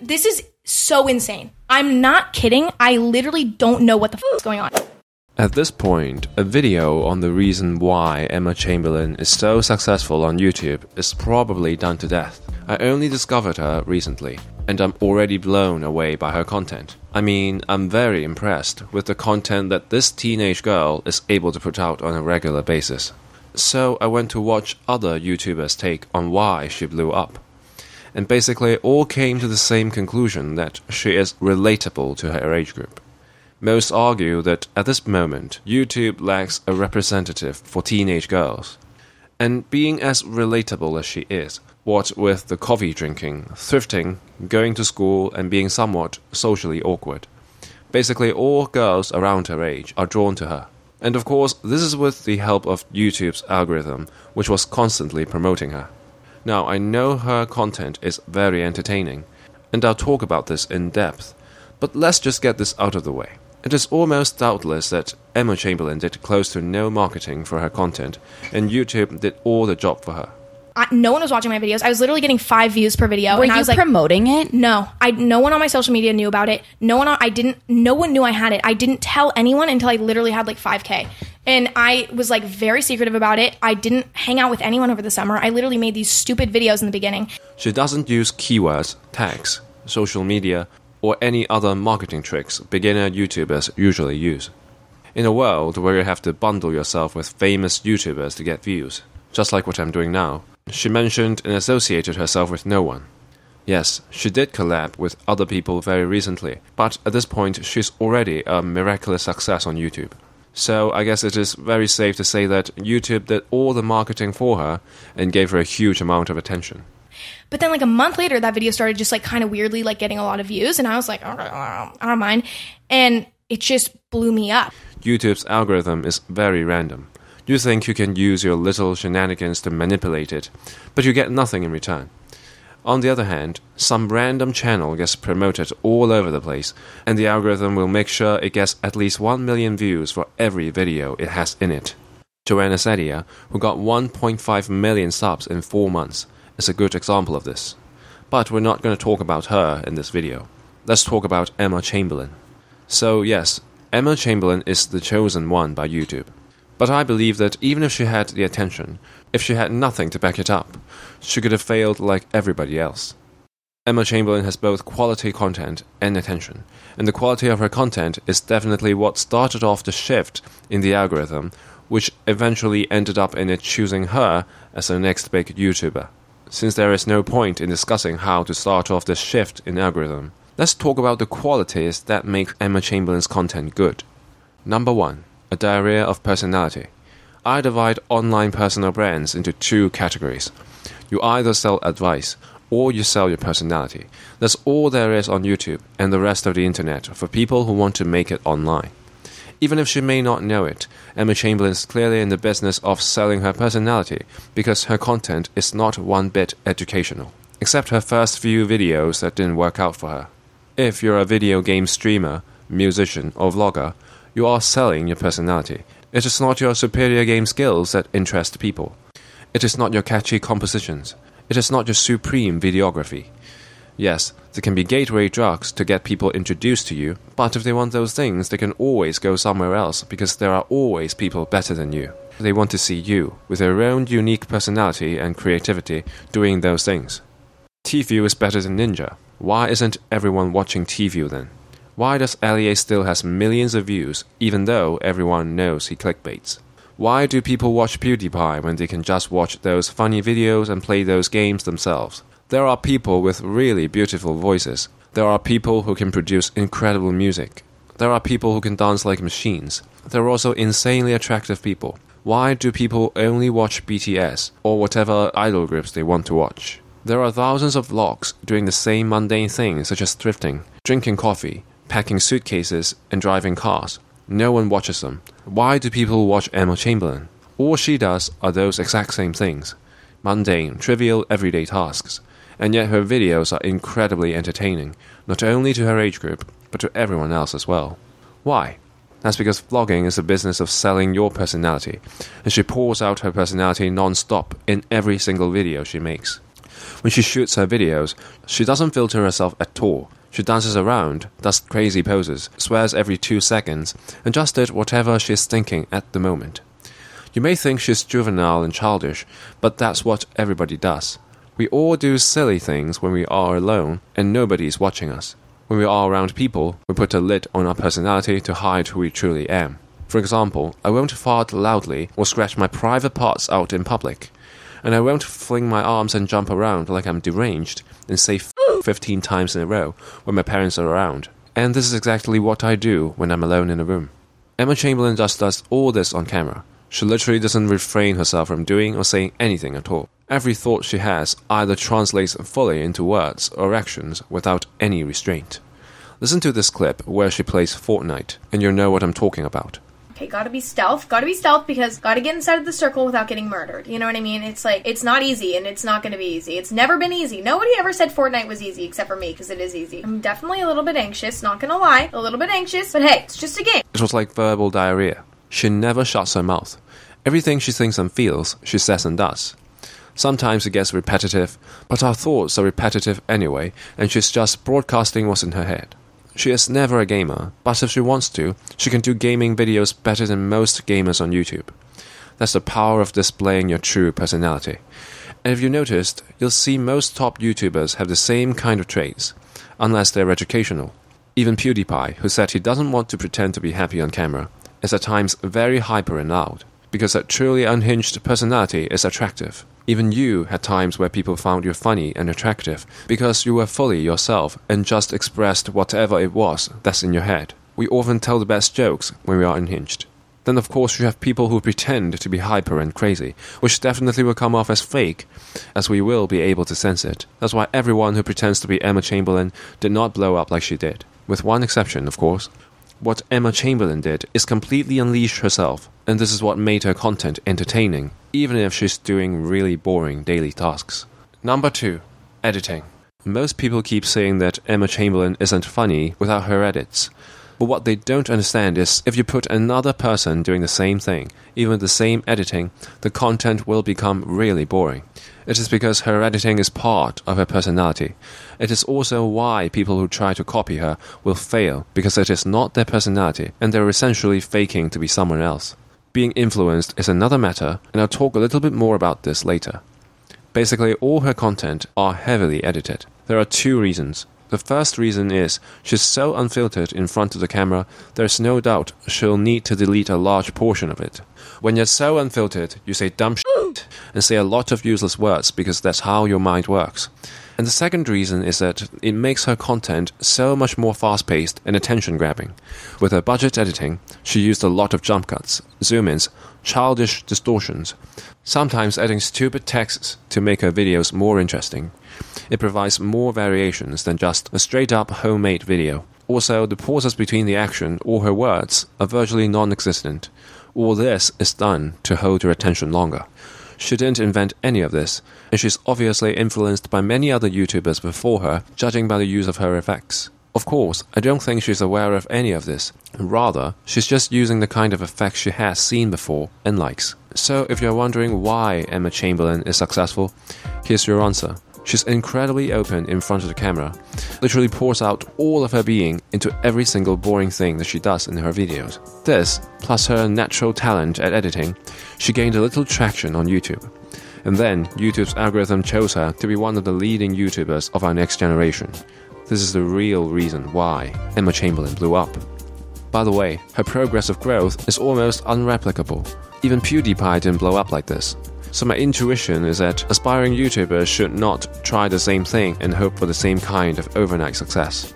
This is so insane. I'm not kidding. I literally don't know what the f- is going on. At this point, a video on the reason why Emma Chamberlain is so successful on YouTube is probably done to death. I only discovered her recently, and I'm already blown away by her content. I mean, I'm very impressed with the content that this teenage girl is able to put out on a regular basis. So I went to watch other YouTubers' take on why she blew up. And basically, all came to the same conclusion that she is relatable to her age group. Most argue that at this moment, YouTube lacks a representative for teenage girls. And being as relatable as she is, what with the coffee drinking, thrifting, going to school, and being somewhat socially awkward, basically all girls around her age are drawn to her. And of course, this is with the help of YouTube's algorithm, which was constantly promoting her. Now, I know her content is very entertaining, and I'll talk about this in depth, but let's just get this out of the way. It is almost doubtless that Emma Chamberlain did close to no marketing for her content, and YouTube did all the job for her. I, no one was watching my videos. I was literally getting five views per video. Were and I you was like, promoting it? no, I no one on my social media knew about it. No one on, I didn't no one knew I had it. I didn't tell anyone until I literally had like 5k. And I was like very secretive about it. I didn't hang out with anyone over the summer. I literally made these stupid videos in the beginning. She doesn't use keywords, tags, social media, or any other marketing tricks beginner YouTubers usually use. In a world where you have to bundle yourself with famous YouTubers to get views, just like what I'm doing now, she mentioned and associated herself with no one. Yes, she did collab with other people very recently, but at this point she's already a miraculous success on YouTube. So I guess it is very safe to say that YouTube did all the marketing for her and gave her a huge amount of attention. But then like a month later, that video started just like kind of weirdly like getting a lot of views, and I was like, oh, right, I don't mind, and it just blew me up. YouTube's algorithm is very random. You think you can use your little shenanigans to manipulate it, but you get nothing in return. On the other hand, some random channel gets promoted all over the place, and the algorithm will make sure it gets at least 1 million views for every video it has in it. Joana Ceddia, who got 1.5 million subs in 4 months, is a good example of this. But we're not going to talk about her in this video. Let's talk about Emma Chamberlain. So, yes, Emma Chamberlain is the chosen one by YouTube. But I believe that even if she had the attention, if she had nothing to back it up, she could have failed like everybody else. Emma Chamberlain has both quality content and attention, and the quality of her content is definitely what started off the shift in the algorithm, which eventually ended up in it choosing her as the next big YouTuber. Since there is no point in discussing how to start off this shift in algorithm, let's talk about the qualities that make Emma Chamberlain's content good. Number 1 a diarrhea of personality. I divide online personal brands into two categories. You either sell advice or you sell your personality. That's all there is on YouTube and the rest of the internet for people who want to make it online. Even if she may not know it, Emma Chamberlain is clearly in the business of selling her personality because her content is not one bit educational, except her first few videos that didn't work out for her. If you're a video game streamer, musician, or vlogger, you are selling your personality. It is not your superior game skills that interest people. It is not your catchy compositions. It is not your supreme videography. Yes, there can be gateway drugs to get people introduced to you, but if they want those things, they can always go somewhere else because there are always people better than you. They want to see you, with your own unique personality and creativity, doing those things. Tfue is better than Ninja. Why isn't everyone watching Tfue then? Why does LEA still has millions of views, even though everyone knows he clickbaits? Why do people watch PewDiePie when they can just watch those funny videos and play those games themselves? There are people with really beautiful voices. There are people who can produce incredible music. There are people who can dance like machines. There are also insanely attractive people. Why do people only watch BTS or whatever idol groups they want to watch? There are thousands of vlogs doing the same mundane things such as thrifting, drinking coffee, packing suitcases, and driving cars. No one watches them. Why do people watch Emma Chamberlain? All she does are those exact same things mundane, trivial, everyday tasks. And yet her videos are incredibly entertaining, not only to her age group, but to everyone else as well. Why? That's because vlogging is a business of selling your personality, and she pours out her personality non stop in every single video she makes. When she shoots her videos, she doesn't filter herself at all. She dances around, does crazy poses, swears every two seconds, and just did whatever she's thinking at the moment. You may think she's juvenile and childish, but that's what everybody does. We all do silly things when we are alone and nobody's watching us. When we are around people, we put a lid on our personality to hide who we truly am. For example, I won't fart loudly or scratch my private parts out in public. And I won't fling my arms and jump around like I'm deranged and say f- 15 times in a row when my parents are around. And this is exactly what I do when I'm alone in a room. Emma Chamberlain just does all this on camera. She literally doesn't refrain herself from doing or saying anything at all. Every thought she has either translates fully into words or actions without any restraint. Listen to this clip where she plays Fortnite, and you'll know what I'm talking about. Okay, gotta be stealth. Gotta be stealth because gotta get inside of the circle without getting murdered. You know what I mean? It's like, it's not easy and it's not gonna be easy. It's never been easy. Nobody ever said Fortnite was easy except for me because it is easy. I'm definitely a little bit anxious, not gonna lie. A little bit anxious, but hey, it's just a game. It was like verbal diarrhea. She never shuts her mouth. Everything she thinks and feels, she says and does. Sometimes it gets repetitive, but our thoughts are repetitive anyway, and she's just broadcasting what's in her head. She is never a gamer, but if she wants to, she can do gaming videos better than most gamers on YouTube. That's the power of displaying your true personality. And if you noticed, you'll see most top YouTubers have the same kind of traits, unless they're educational. Even PewDiePie, who said he doesn't want to pretend to be happy on camera, is at times very hyper and loud, because a truly unhinged personality is attractive. Even you had times where people found you funny and attractive because you were fully yourself and just expressed whatever it was that's in your head. We often tell the best jokes when we are unhinged. Then, of course, you have people who pretend to be hyper and crazy, which definitely will come off as fake, as we will be able to sense it. That's why everyone who pretends to be Emma Chamberlain did not blow up like she did. With one exception, of course. What Emma Chamberlain did is completely unleash herself, and this is what made her content entertaining, even if she's doing really boring daily tasks. Number 2. Editing. Most people keep saying that Emma Chamberlain isn't funny without her edits. But what they don't understand is if you put another person doing the same thing, even the same editing, the content will become really boring. It is because her editing is part of her personality. It is also why people who try to copy her will fail because it is not their personality and they're essentially faking to be someone else. Being influenced is another matter, and I'll talk a little bit more about this later. Basically, all her content are heavily edited. There are two reasons. The first reason is she's so unfiltered in front of the camera, there's no doubt she'll need to delete a large portion of it. When you're so unfiltered, you say dumb shit and say a lot of useless words because that's how your mind works. And the second reason is that it makes her content so much more fast paced and attention grabbing. With her budget editing, she used a lot of jump cuts, zoom ins, childish distortions, sometimes adding stupid texts to make her videos more interesting. It provides more variations than just a straight up homemade video. Also, the pauses between the action or her words are virtually non existent. All this is done to hold your attention longer. She didn't invent any of this, and she's obviously influenced by many other YouTubers before her, judging by the use of her effects. Of course, I don't think she's aware of any of this. Rather, she's just using the kind of effects she has seen before and likes. So, if you're wondering why Emma Chamberlain is successful, here's your answer. She's incredibly open in front of the camera, literally pours out all of her being into every single boring thing that she does in her videos. This, plus her natural talent at editing, she gained a little traction on YouTube. And then YouTube's algorithm chose her to be one of the leading YouTubers of our next generation. This is the real reason why Emma Chamberlain blew up. By the way, her progressive growth is almost unreplicable. Even PewDiePie didn't blow up like this. So my intuition is that aspiring YouTubers should not try the same thing and hope for the same kind of overnight success.